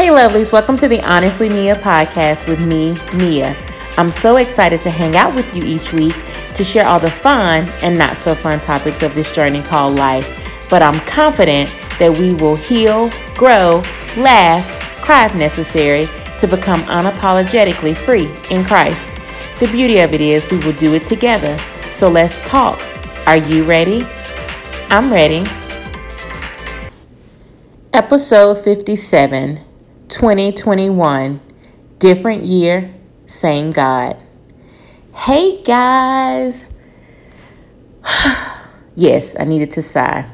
Hey, lovelies, welcome to the Honestly Mia podcast with me, Mia. I'm so excited to hang out with you each week to share all the fun and not so fun topics of this journey called life. But I'm confident that we will heal, grow, laugh, cry if necessary to become unapologetically free in Christ. The beauty of it is we will do it together. So let's talk. Are you ready? I'm ready. Episode 57, 2021. Different year, same God. Hey guys. yes, I needed to sigh.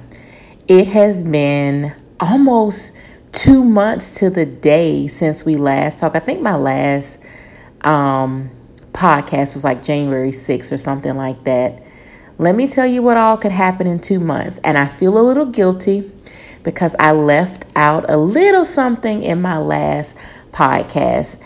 It has been almost two months to the day since we last talked. I think my last um, podcast was like January 6th or something like that. Let me tell you what all could happen in two months. And I feel a little guilty because I left out a little something in my last podcast.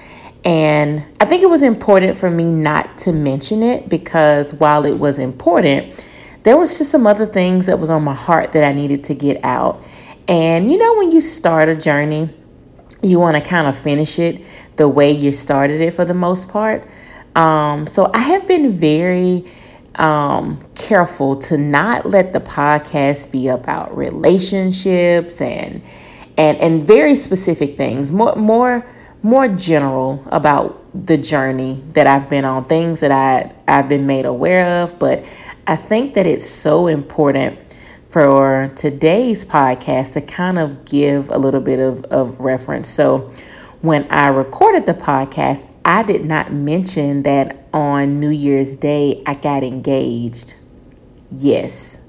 And I think it was important for me not to mention it because while it was important, there was just some other things that was on my heart that I needed to get out. And you know, when you start a journey, you want to kind of finish it the way you started it for the most part. Um, so I have been very um, careful to not let the podcast be about relationships and and and very specific things, more more more general about the journey that I've been on, things that I I've been made aware of. But I think that it's so important for today's podcast to kind of give a little bit of, of reference. So when I recorded the podcast, I did not mention that on New Year's Day I got engaged. Yes.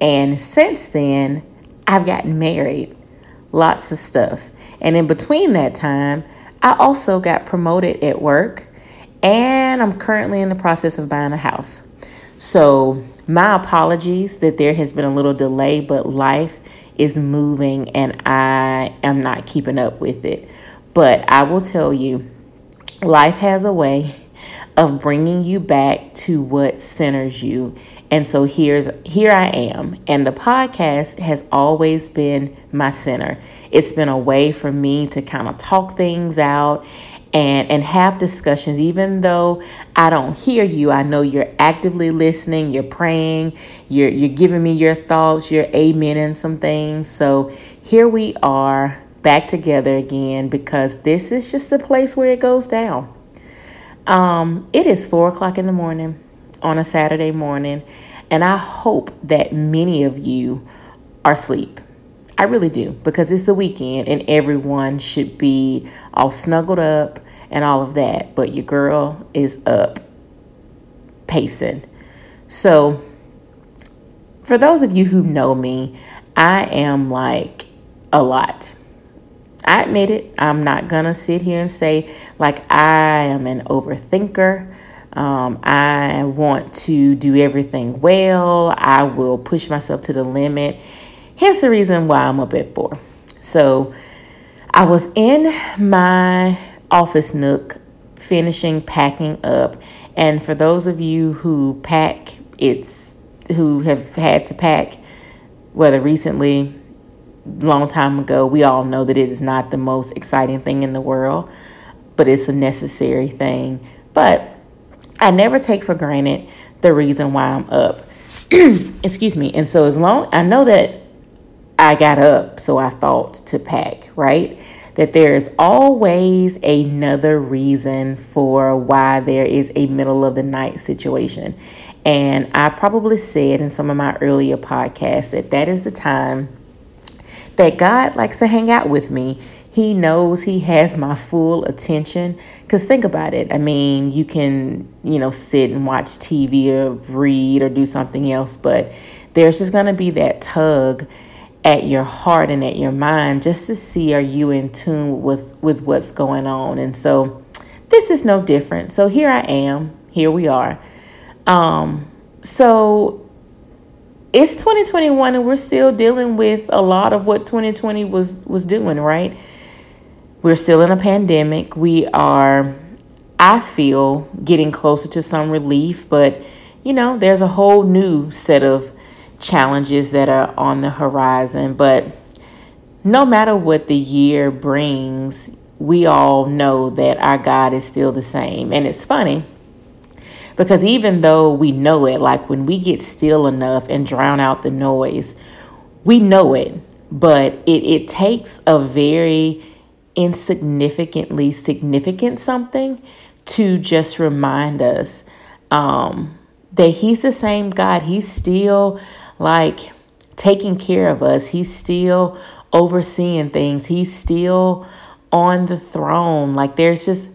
And since then, I've gotten married. Lots of stuff. And in between that time, I also got promoted at work and I'm currently in the process of buying a house. So, my apologies that there has been a little delay, but life is moving and I am not keeping up with it. But I will tell you, life has a way of bringing you back to what centers you. And so here's here I am and the podcast has always been my center. It's been a way for me to kind of talk things out and and have discussions even though I don't hear you I know you're actively listening you're praying you're you're giving me your thoughts you're amening some things so here we are back together again because this is just the place where it goes down. Um, it is four o'clock in the morning on a Saturday morning, and I hope that many of you are asleep. I really do because it's the weekend and everyone should be all snuggled up and all of that. But your girl is up pacing. So, for those of you who know me, I am like a lot. I admit it. I'm not going to sit here and say, like, I am an overthinker. Um, I want to do everything well. I will push myself to the limit. Hence the reason why I'm up at four. So I was in my office nook finishing packing up. And for those of you who pack, it's who have had to pack, whether recently long time ago, we all know that it is not the most exciting thing in the world, but it's a necessary thing. But I never take for granted the reason why I'm up. Excuse me. And so as long I know that I got up, so I thought to pack, right? That there is always another reason for why there is a middle of the night situation. And I probably said in some of my earlier podcasts that that is the time that God likes to hang out with me. He knows He has my full attention. Because think about it. I mean, you can, you know, sit and watch TV or read or do something else, but there's just going to be that tug at your heart and at your mind just to see are you in tune with with what's going on and so this is no different so here i am here we are um so it's 2021 and we're still dealing with a lot of what 2020 was was doing, right? We're still in a pandemic. We are I feel getting closer to some relief, but you know, there's a whole new set of challenges that are on the horizon, but no matter what the year brings, we all know that our God is still the same. And it's funny because even though we know it, like when we get still enough and drown out the noise, we know it, but it, it takes a very insignificantly significant something to just remind us um, that He's the same God. He's still like taking care of us, He's still overseeing things, He's still on the throne. Like there's just,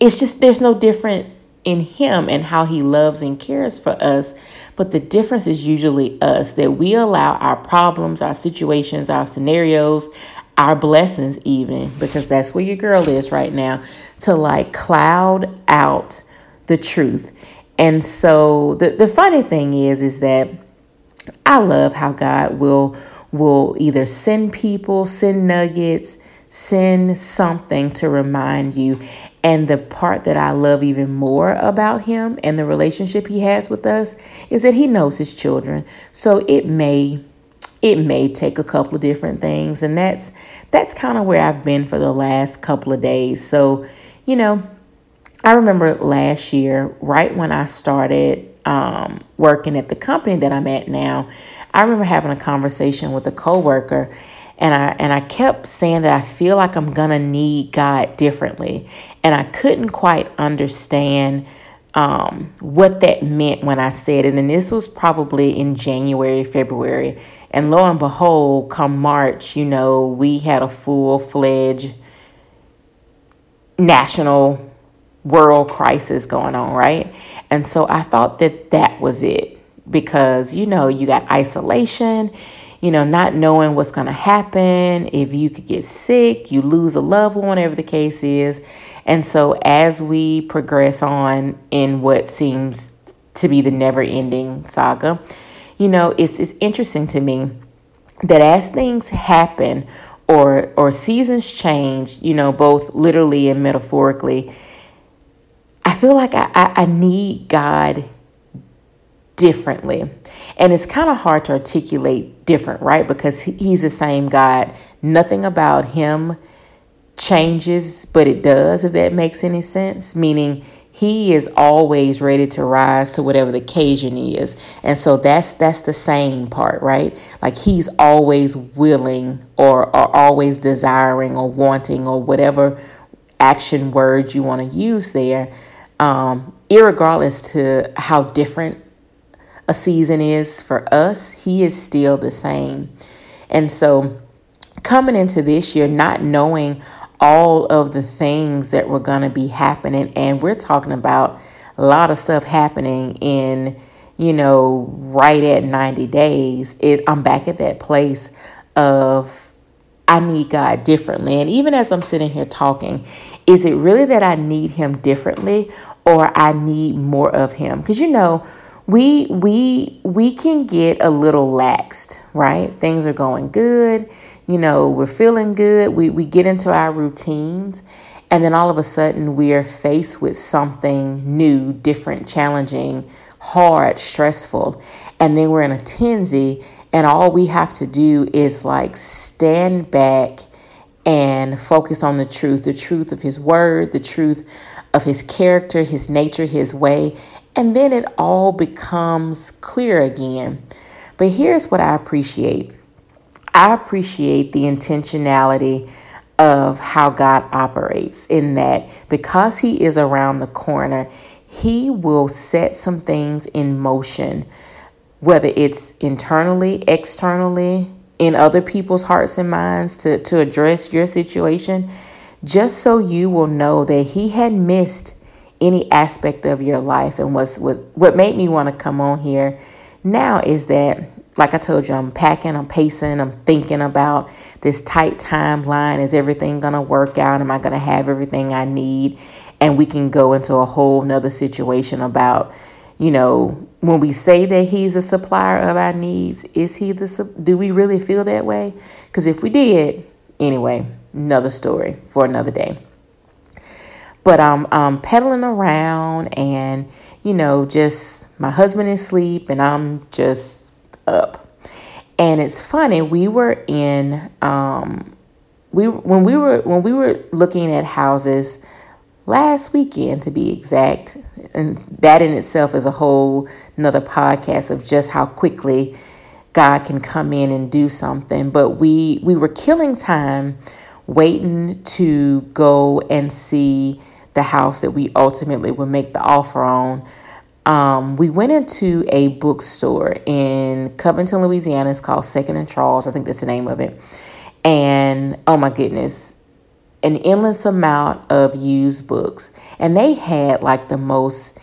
it's just, there's no different in Him and how He loves and cares for us. But the difference is usually us that we allow our problems, our situations, our scenarios, our blessings, even because that's where your girl is right now, to like cloud out the truth. And so the, the funny thing is, is that I love how God will will either send people, send nuggets, send something to remind you. And the part that I love even more about him and the relationship he has with us is that he knows his children. So it may it may take a couple of different things and that's that's kind of where I've been for the last couple of days. So, you know, I remember last year right when I started um, working at the company that I'm at now, I remember having a conversation with a coworker and I and I kept saying that I feel like I'm gonna need God differently, and I couldn't quite understand um, what that meant when I said it. And this was probably in January, February, and lo and behold, come March, you know, we had a full fledged national world crisis going on, right? And so I thought that that was it because you know you got isolation you know, not knowing what's going to happen, if you could get sick, you lose a loved one, whatever the case is. And so, as we progress on in what seems to be the never ending saga, you know, it's, it's interesting to me that as things happen or, or seasons change, you know, both literally and metaphorically, I feel like I, I, I need God differently. And it's kind of hard to articulate different, right? Because he's the same God. Nothing about him changes, but it does, if that makes any sense. Meaning, he is always ready to rise to whatever the occasion is and so that's that's the same part right like he's always willing or, or always desiring or wanting or whatever action word you want to use there um irregardless to how different a season is for us, He is still the same. And so, coming into this year, not knowing all of the things that were going to be happening, and we're talking about a lot of stuff happening in, you know, right at 90 days, it, I'm back at that place of I need God differently. And even as I'm sitting here talking, is it really that I need Him differently or I need more of Him? Because, you know, we we we can get a little laxed, right? Things are going good, you know, we're feeling good. We we get into our routines and then all of a sudden we are faced with something new, different, challenging, hard, stressful. And then we're in a tensy and all we have to do is like stand back and focus on the truth, the truth of his word, the truth of his character, his nature, his way, and then it all becomes clear again. But here's what I appreciate I appreciate the intentionality of how God operates, in that because He is around the corner, He will set some things in motion, whether it's internally, externally, in other people's hearts and minds to, to address your situation, just so you will know that He had missed any aspect of your life. And what's, was what made me want to come on here now is that, like I told you, I'm packing, I'm pacing, I'm thinking about this tight timeline. Is everything going to work out? Am I going to have everything I need? And we can go into a whole nother situation about, you know, when we say that he's a supplier of our needs, is he the, do we really feel that way? Because if we did, anyway, another story for another day. But I'm, I'm pedaling around and, you know, just my husband is asleep and I'm just up. And it's funny, we were in um we when we were when we were looking at houses last weekend to be exact, and that in itself is a whole another podcast of just how quickly God can come in and do something. But we we were killing time waiting to go and see the house that we ultimately would make the offer on. Um, we went into a bookstore in Covington, Louisiana. It's called Second and Charles. I think that's the name of it. And oh my goodness, an endless amount of used books. And they had like the most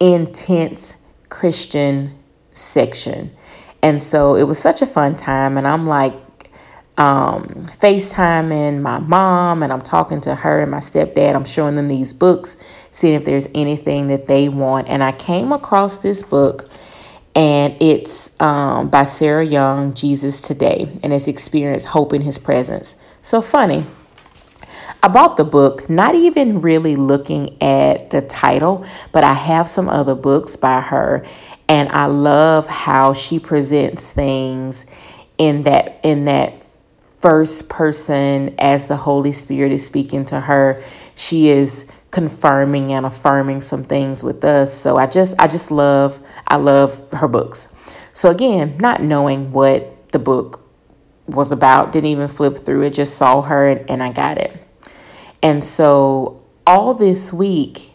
intense Christian section. And so it was such a fun time. And I'm like um, FaceTiming my mom and I'm talking to her and my stepdad. I'm showing them these books, seeing if there's anything that they want. And I came across this book and it's um, by Sarah Young, Jesus Today, and it's Experience Hope in His Presence. So funny. I bought the book, not even really looking at the title, but I have some other books by her, and I love how she presents things in that in that first person as the Holy Spirit is speaking to her. She is confirming and affirming some things with us. So I just I just love I love her books. So again, not knowing what the book was about, didn't even flip through it, just saw her and, and I got it. And so all this week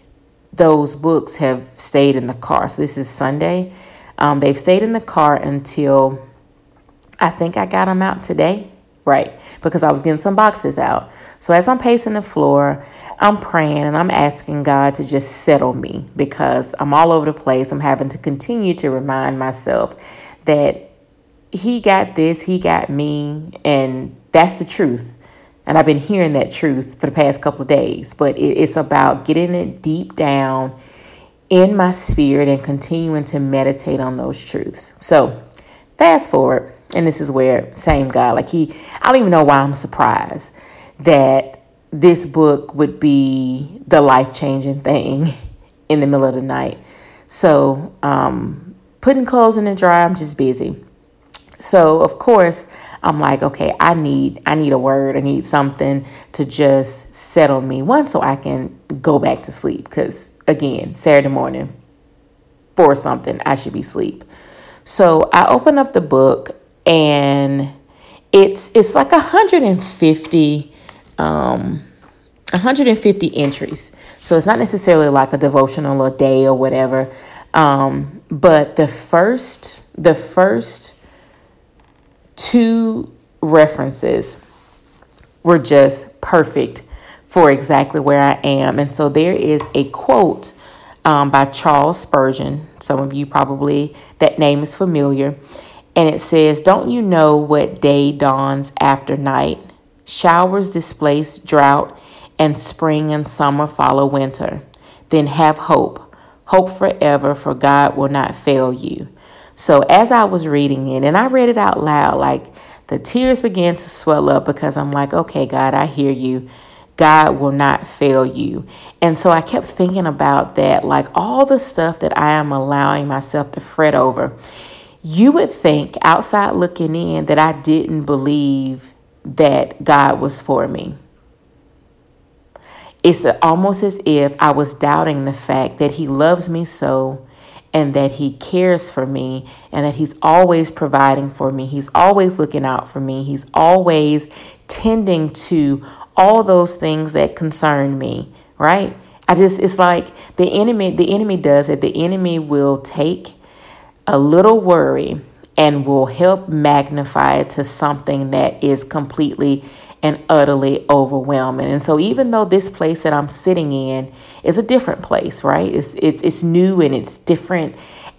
those books have stayed in the car. So this is Sunday. Um, they've stayed in the car until I think I got them out today, right? Because I was getting some boxes out. So as I'm pacing the floor, I'm praying and I'm asking God to just settle me because I'm all over the place. I'm having to continue to remind myself that He got this, He got me, and that's the truth. And I've been hearing that truth for the past couple of days, but it's about getting it deep down in my spirit and continuing to meditate on those truths. So, fast forward, and this is where same God, like he, I don't even know why I'm surprised that this book would be the life changing thing in the middle of the night. So, um, putting clothes in the dryer, I'm just busy. So of course, I'm like, okay, I need I need a word. I need something to just settle me one so I can go back to sleep cuz again, Saturday morning for something, I should be asleep. So I open up the book and it's it's like 150 um 150 entries. So it's not necessarily like a devotional a day or whatever. Um, but the first the first two references were just perfect for exactly where I am. And so there is a quote um, by Charles Spurgeon. Some of you probably, that name is familiar. And it says, Don't you know what day dawns after night? Showers displace drought, and spring and summer follow winter. Then have hope. Hope forever, for God will not fail you. So as I was reading it, and I read it out loud, like the tears began to swell up because I'm like, okay, God, I hear you. God will not fail you. And so I kept thinking about that, like all the stuff that I am allowing myself to fret over. You would think, outside looking in, that I didn't believe that God was for me. It's almost as if I was doubting the fact that He loves me so and that He cares for me and that He's always providing for me. He's always looking out for me. He's always tending to all those things that concern me, right? I just, it's like the enemy, the enemy does it. The enemy will take a little worry and will help magnify it to something that is completely and utterly overwhelming. And so even though this place that I'm sitting in is a different place, right? It's it's it's new and it's different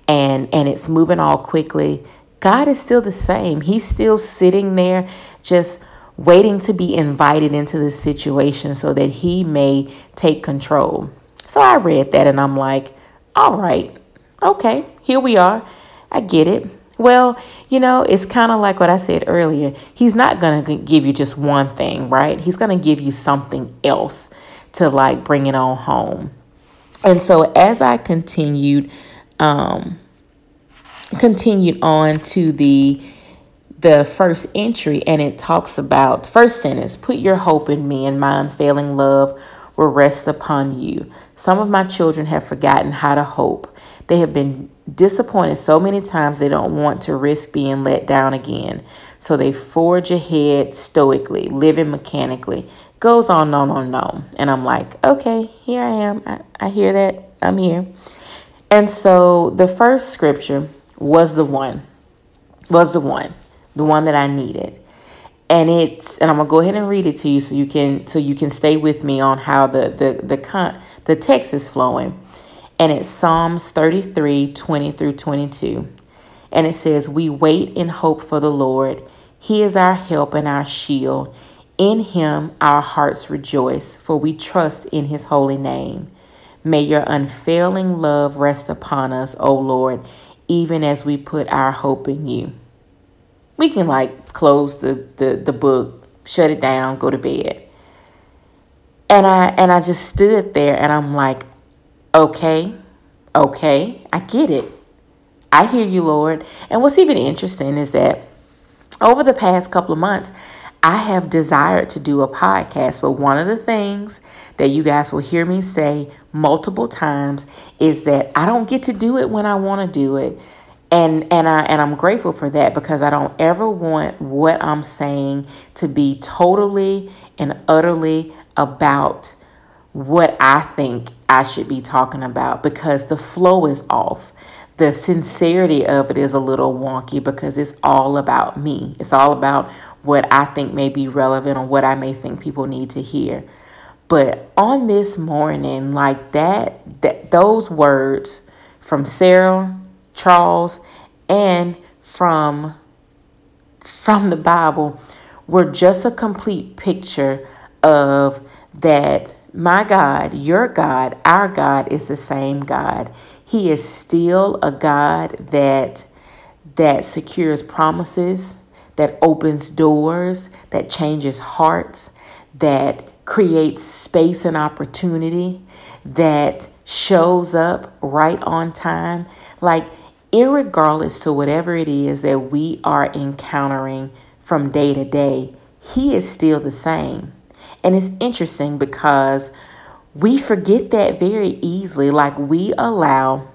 and and it's moving all quickly. God is still the same. He's still sitting there just waiting to be invited into the situation so that he may take control. So I read that and I'm like, all right, okay, here we are. I get it. Well, you know, it's kind of like what I said earlier. He's not going to give you just one thing, right? He's going to give you something else to like bring it on home. And so as I continued um continued on to the the first entry and it talks about first sentence put your hope in me and my unfailing love will rest upon you. Some of my children have forgotten how to hope. They have been disappointed so many times they don't want to risk being let down again. So they forge ahead stoically living mechanically. Goes on on on on. And i'm like okay here i am. I, I hear that. I'm here. And so the first scripture was the one was the one the one that I needed. And it's and I'm gonna go ahead and read it to you so you can so you can stay with me on how the the the con the text is flowing. And it's Psalms 33, 20 through 22. And it says, We wait in hope for the Lord. He is our help and our shield. In him our hearts rejoice, for we trust in his holy name. May your unfailing love rest upon us, O Lord, even as we put our hope in you we can like close the, the, the book, shut it down, go to bed. And I and I just stood there and I'm like, okay, okay, I get it. I hear you, Lord. And what's even interesting is that over the past couple of months, I have desired to do a podcast, but one of the things that you guys will hear me say multiple times is that I don't get to do it when I want to do it and and I and I'm grateful for that because I don't ever want what I'm saying to be totally and utterly about what I think I should be talking about because the flow is off. The sincerity of it is a little wonky because it's all about me. It's all about what I think may be relevant or what I may think people need to hear. But on this morning, like that, that those words from Sarah Charles, and from from the Bible were just a complete picture of that my God, your God, our God is the same God. He is still a God that that secures promises, that opens doors, that changes hearts, that creates space and opportunity, that shows up right on time. Like irregardless to whatever it is that we are encountering from day to day, He is still the same. And it's interesting because we forget that very easily. Like we allow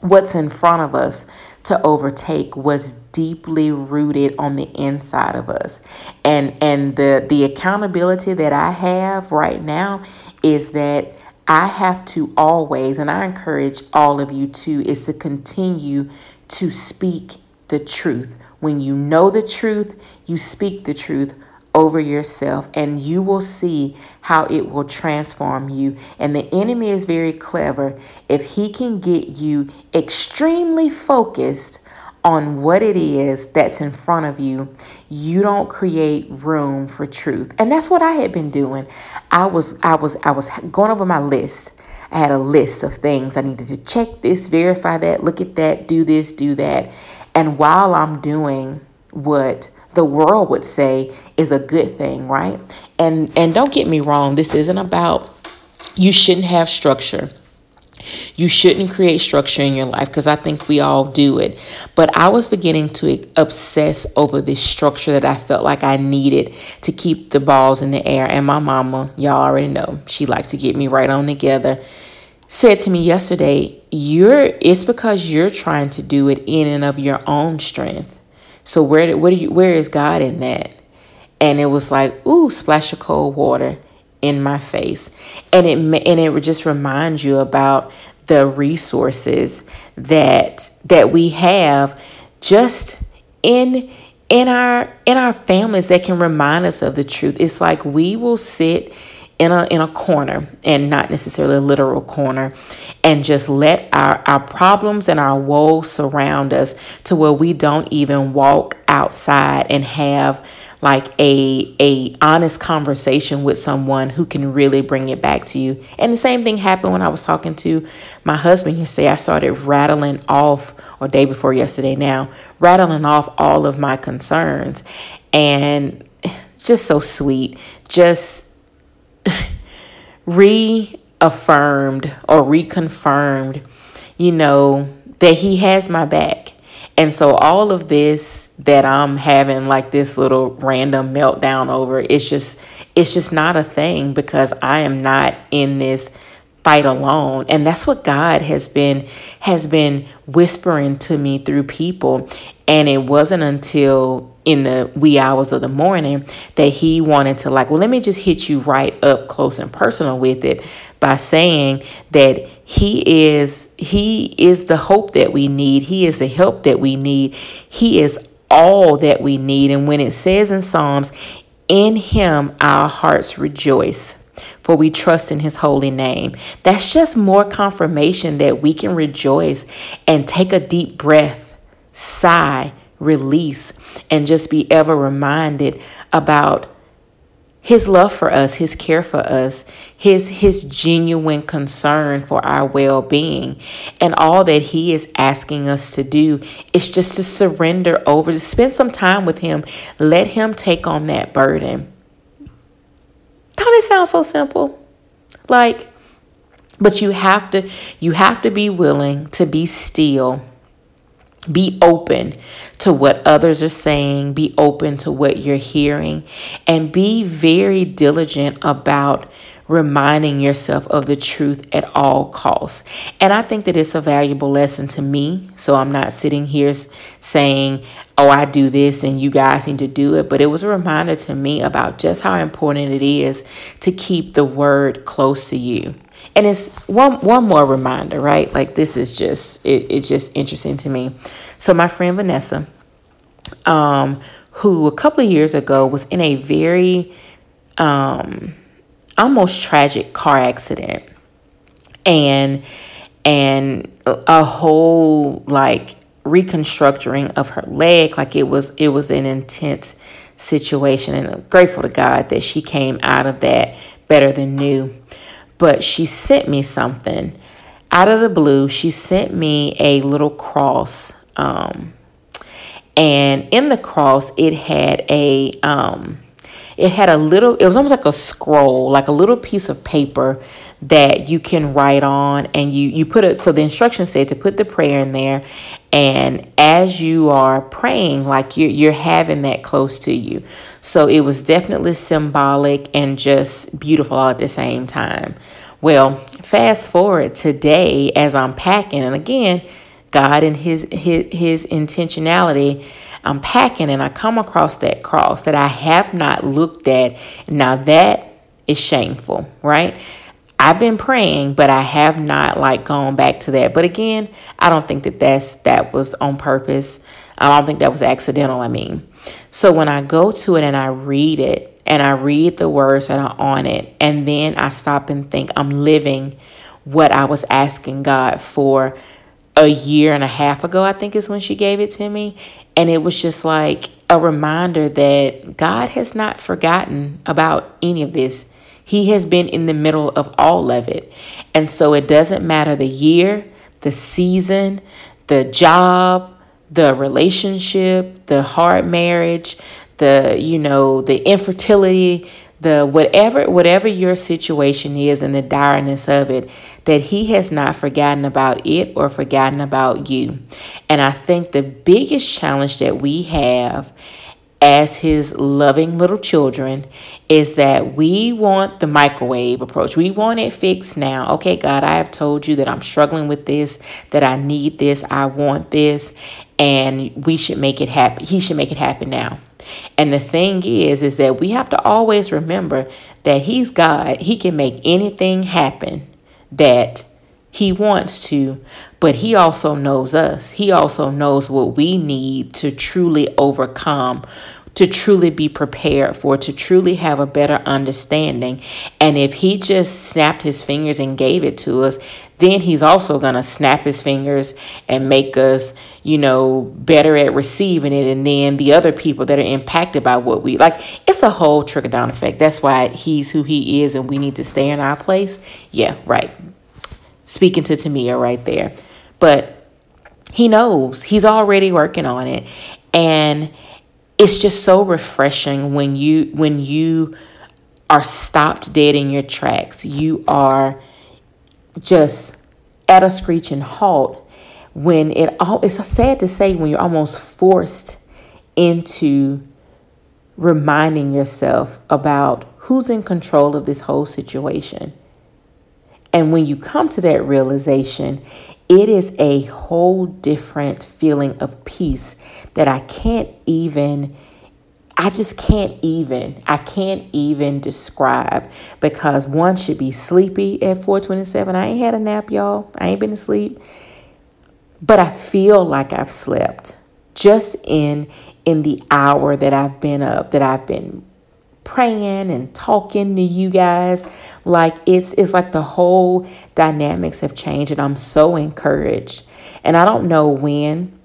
what's in front of us to overtake what's deeply rooted on the inside of us. And and the the accountability that I have right now is that I have to always, and I encourage all of you to, is to continue to speak the truth. When you know the truth, you speak the truth over yourself, and you will see how it will transform you. And the enemy is very clever. If he can get you extremely focused on what it is that's in front of you, you don't create room for truth. And that's what I had been doing. I was I was I was going over my list. I had a list of things I needed to check this, verify that, look at that, do this, do that. And while I'm doing what the world would say is a good thing, right? And and don't get me wrong, this isn't about you shouldn't have structure you shouldn't create structure in your life because I think we all do it. But I was beginning to obsess over this structure that I felt like I needed to keep the balls in the air. And my mama, y'all already know, she likes to get me right on together. Said to me yesterday, "You're it's because you're trying to do it in and of your own strength. So where what do you where is God in that?" And it was like, "Ooh, splash of cold water." In my face. And it and it just reminds you about the resources that that we have just in in our in our families that can remind us of the truth. It's like we will sit in a in a corner and not necessarily a literal corner and just let our our problems and our woes surround us to where we don't even walk outside and have like a a honest conversation with someone who can really bring it back to you. And the same thing happened when I was talking to my husband You yesterday. I started rattling off or day before yesterday now, rattling off all of my concerns and just so sweet. Just reaffirmed or reconfirmed, you know, that he has my back. And so all of this that I'm having like this little random meltdown over, it's just it's just not a thing because I am not in this fight alone. And that's what god has been has been whispering to me through people. And it wasn't until in the wee hours of the morning that he wanted to like well let me just hit you right up close and personal with it by saying that he is he is the hope that we need he is the help that we need he is all that we need and when it says in psalms in him our hearts rejoice for we trust in his holy name. That's just more confirmation that we can rejoice and take a deep breath, sigh, release, and just be ever reminded about his love for us, his care for us, his his genuine concern for our well-being. And all that he is asking us to do is just to surrender over, to spend some time with him. Let him take on that burden. Don't it sound so simple? Like, but you have to you have to be willing to be still. Be open to what others are saying, be open to what you're hearing, and be very diligent about reminding yourself of the truth at all costs. And I think that it's a valuable lesson to me. So I'm not sitting here saying, oh, I do this and you guys need to do it. But it was a reminder to me about just how important it is to keep the word close to you. And it's one one more reminder, right? Like this is just it, it's just interesting to me. So my friend Vanessa, um, who a couple of years ago was in a very um almost tragic car accident and and a whole like reconstructing of her leg like it was it was an intense situation and I'm grateful to God that she came out of that better than new but she sent me something. Out of the blue she sent me a little cross um, and in the cross it had a um, it had a little it was almost like a scroll like a little piece of paper that you can write on and you you put it so the instructions said to put the prayer in there. And as you are praying like you're, you're having that close to you. So it was definitely symbolic and just beautiful all at the same time. Well fast forward today as i'm packing and again god and his his, his intentionality I'm packing and I come across that cross that I have not looked at. Now that is shameful, right? I've been praying, but I have not like gone back to that. But again, I don't think that that's that was on purpose. I don't think that was accidental. I mean, so when I go to it and I read it and I read the words that are on it, and then I stop and think I'm living what I was asking God for a year and a half ago, I think is when she gave it to me. And it was just like a reminder that God has not forgotten about any of this. He has been in the middle of all of it. And so it doesn't matter the year, the season, the job, the relationship, the hard marriage, the, you know, the infertility, the whatever whatever your situation is and the direness of it that he has not forgotten about it or forgotten about you and i think the biggest challenge that we have as his loving little children is that we want the microwave approach. We want it fixed now. Okay, God, I have told you that I'm struggling with this, that I need this, I want this, and we should make it happen. He should make it happen now. And the thing is, is that we have to always remember that He's God. He can make anything happen that He wants to, but He also knows us. He also knows what we need to truly overcome to truly be prepared for, to truly have a better understanding. And if he just snapped his fingers and gave it to us, then he's also going to snap his fingers and make us, you know, better at receiving it. And then the other people that are impacted by what we like, it's a whole trickle down effect. That's why he's who he is and we need to stay in our place. Yeah, right. Speaking to Tamia right there. But he knows he's already working on it. And it's just so refreshing when you when you are stopped dead in your tracks. You are just at a screeching halt when it all it's sad to say when you're almost forced into reminding yourself about who's in control of this whole situation. And when you come to that realization, it is a whole different feeling of peace that I can't even I just can't even I can't even describe because one should be sleepy at 427. I ain't had a nap, y'all. I ain't been asleep. But I feel like I've slept just in in the hour that I've been up, that I've been praying and talking to you guys. Like it's it's like the whole dynamics have changed and I'm so encouraged. And I don't know when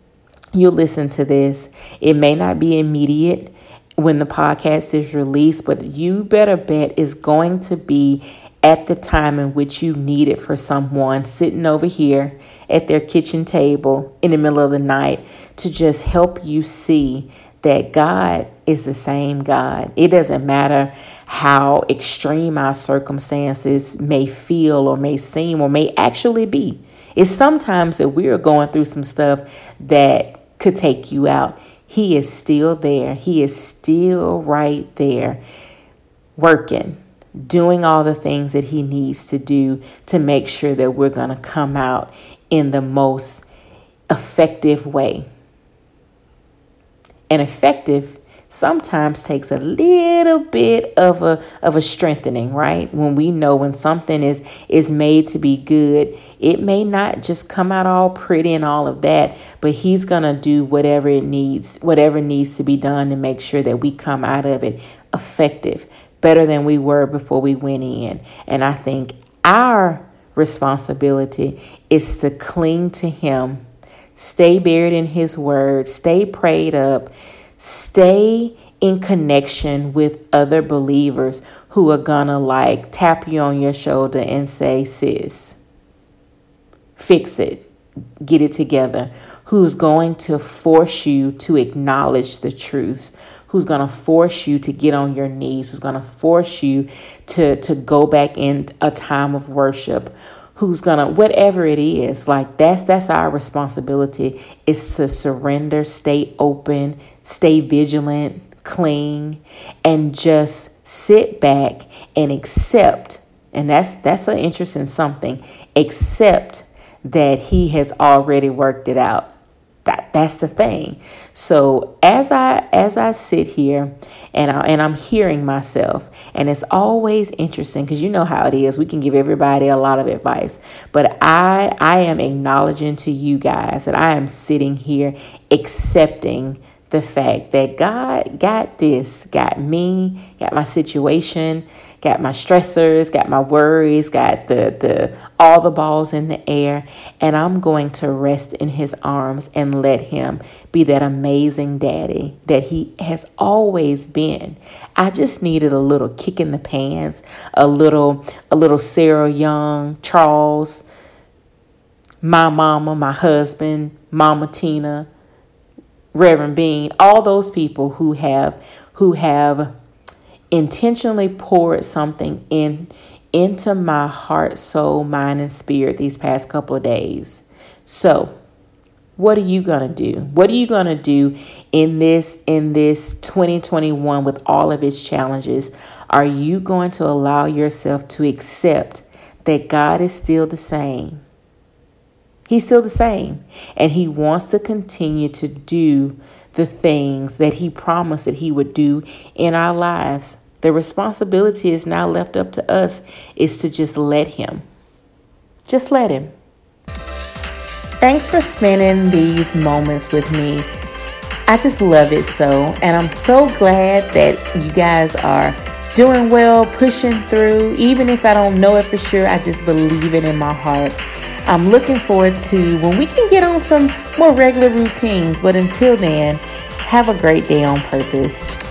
you listen to this. It may not be immediate when the podcast is released, but you better bet it's going to be at the time in which you need it for someone sitting over here at their kitchen table in the middle of the night to just help you see that God is the same God. It doesn't matter how extreme our circumstances may feel or may seem or may actually be. It's sometimes that we are going through some stuff that could take you out. He is still there. He is still right there working, doing all the things that he needs to do to make sure that we're going to come out in the most effective way. And effective sometimes takes a little bit of a of a strengthening, right? When we know when something is is made to be good, it may not just come out all pretty and all of that, but he's going to do whatever it needs, whatever needs to be done to make sure that we come out of it effective, better than we were before we went in. And I think our responsibility is to cling to him Stay buried in His Word. Stay prayed up. Stay in connection with other believers who are gonna like tap you on your shoulder and say, sis, fix it, get it together. Who's going to force you to acknowledge the truth? Who's to force you to get on your knees? Who's to force you to, to go back in a time of worship? who's gonna whatever it is like that's that's our responsibility is to surrender stay open stay vigilant cling and just sit back and accept and that's that's an interesting something accept that he has already worked it out that that's the thing. So as I as I sit here and I, and I'm hearing myself, and it's always interesting because you know how it is. We can give everybody a lot of advice, but I I am acknowledging to you guys that I am sitting here accepting the fact that God got this, got me, got my situation, got my stressors, got my worries, got the the all the balls in the air, and I'm going to rest in his arms and let him be that amazing daddy that he has always been. I just needed a little kick in the pants, a little a little Sarah Young, Charles, my mama, my husband, Mama Tina, Reverend Bean, all those people who have who have intentionally poured something in into my heart, soul, mind, and spirit these past couple of days. So, what are you going to do? What are you going to do in this in this 2021 with all of its challenges? Are you going to allow yourself to accept that God is still the same? He's still the same, and he wants to continue to do the things that He promised that He would do in our lives. The responsibility is now left up to us is to just let Him. Just let Him. Thanks for spending these moments with me. I just love it so. And I'm so glad that you guys are doing well, pushing through. Even if I don't know it for sure, I just believe it in my heart. I'm looking forward to when we can get on some more regular routines. But until then, have a great day on purpose.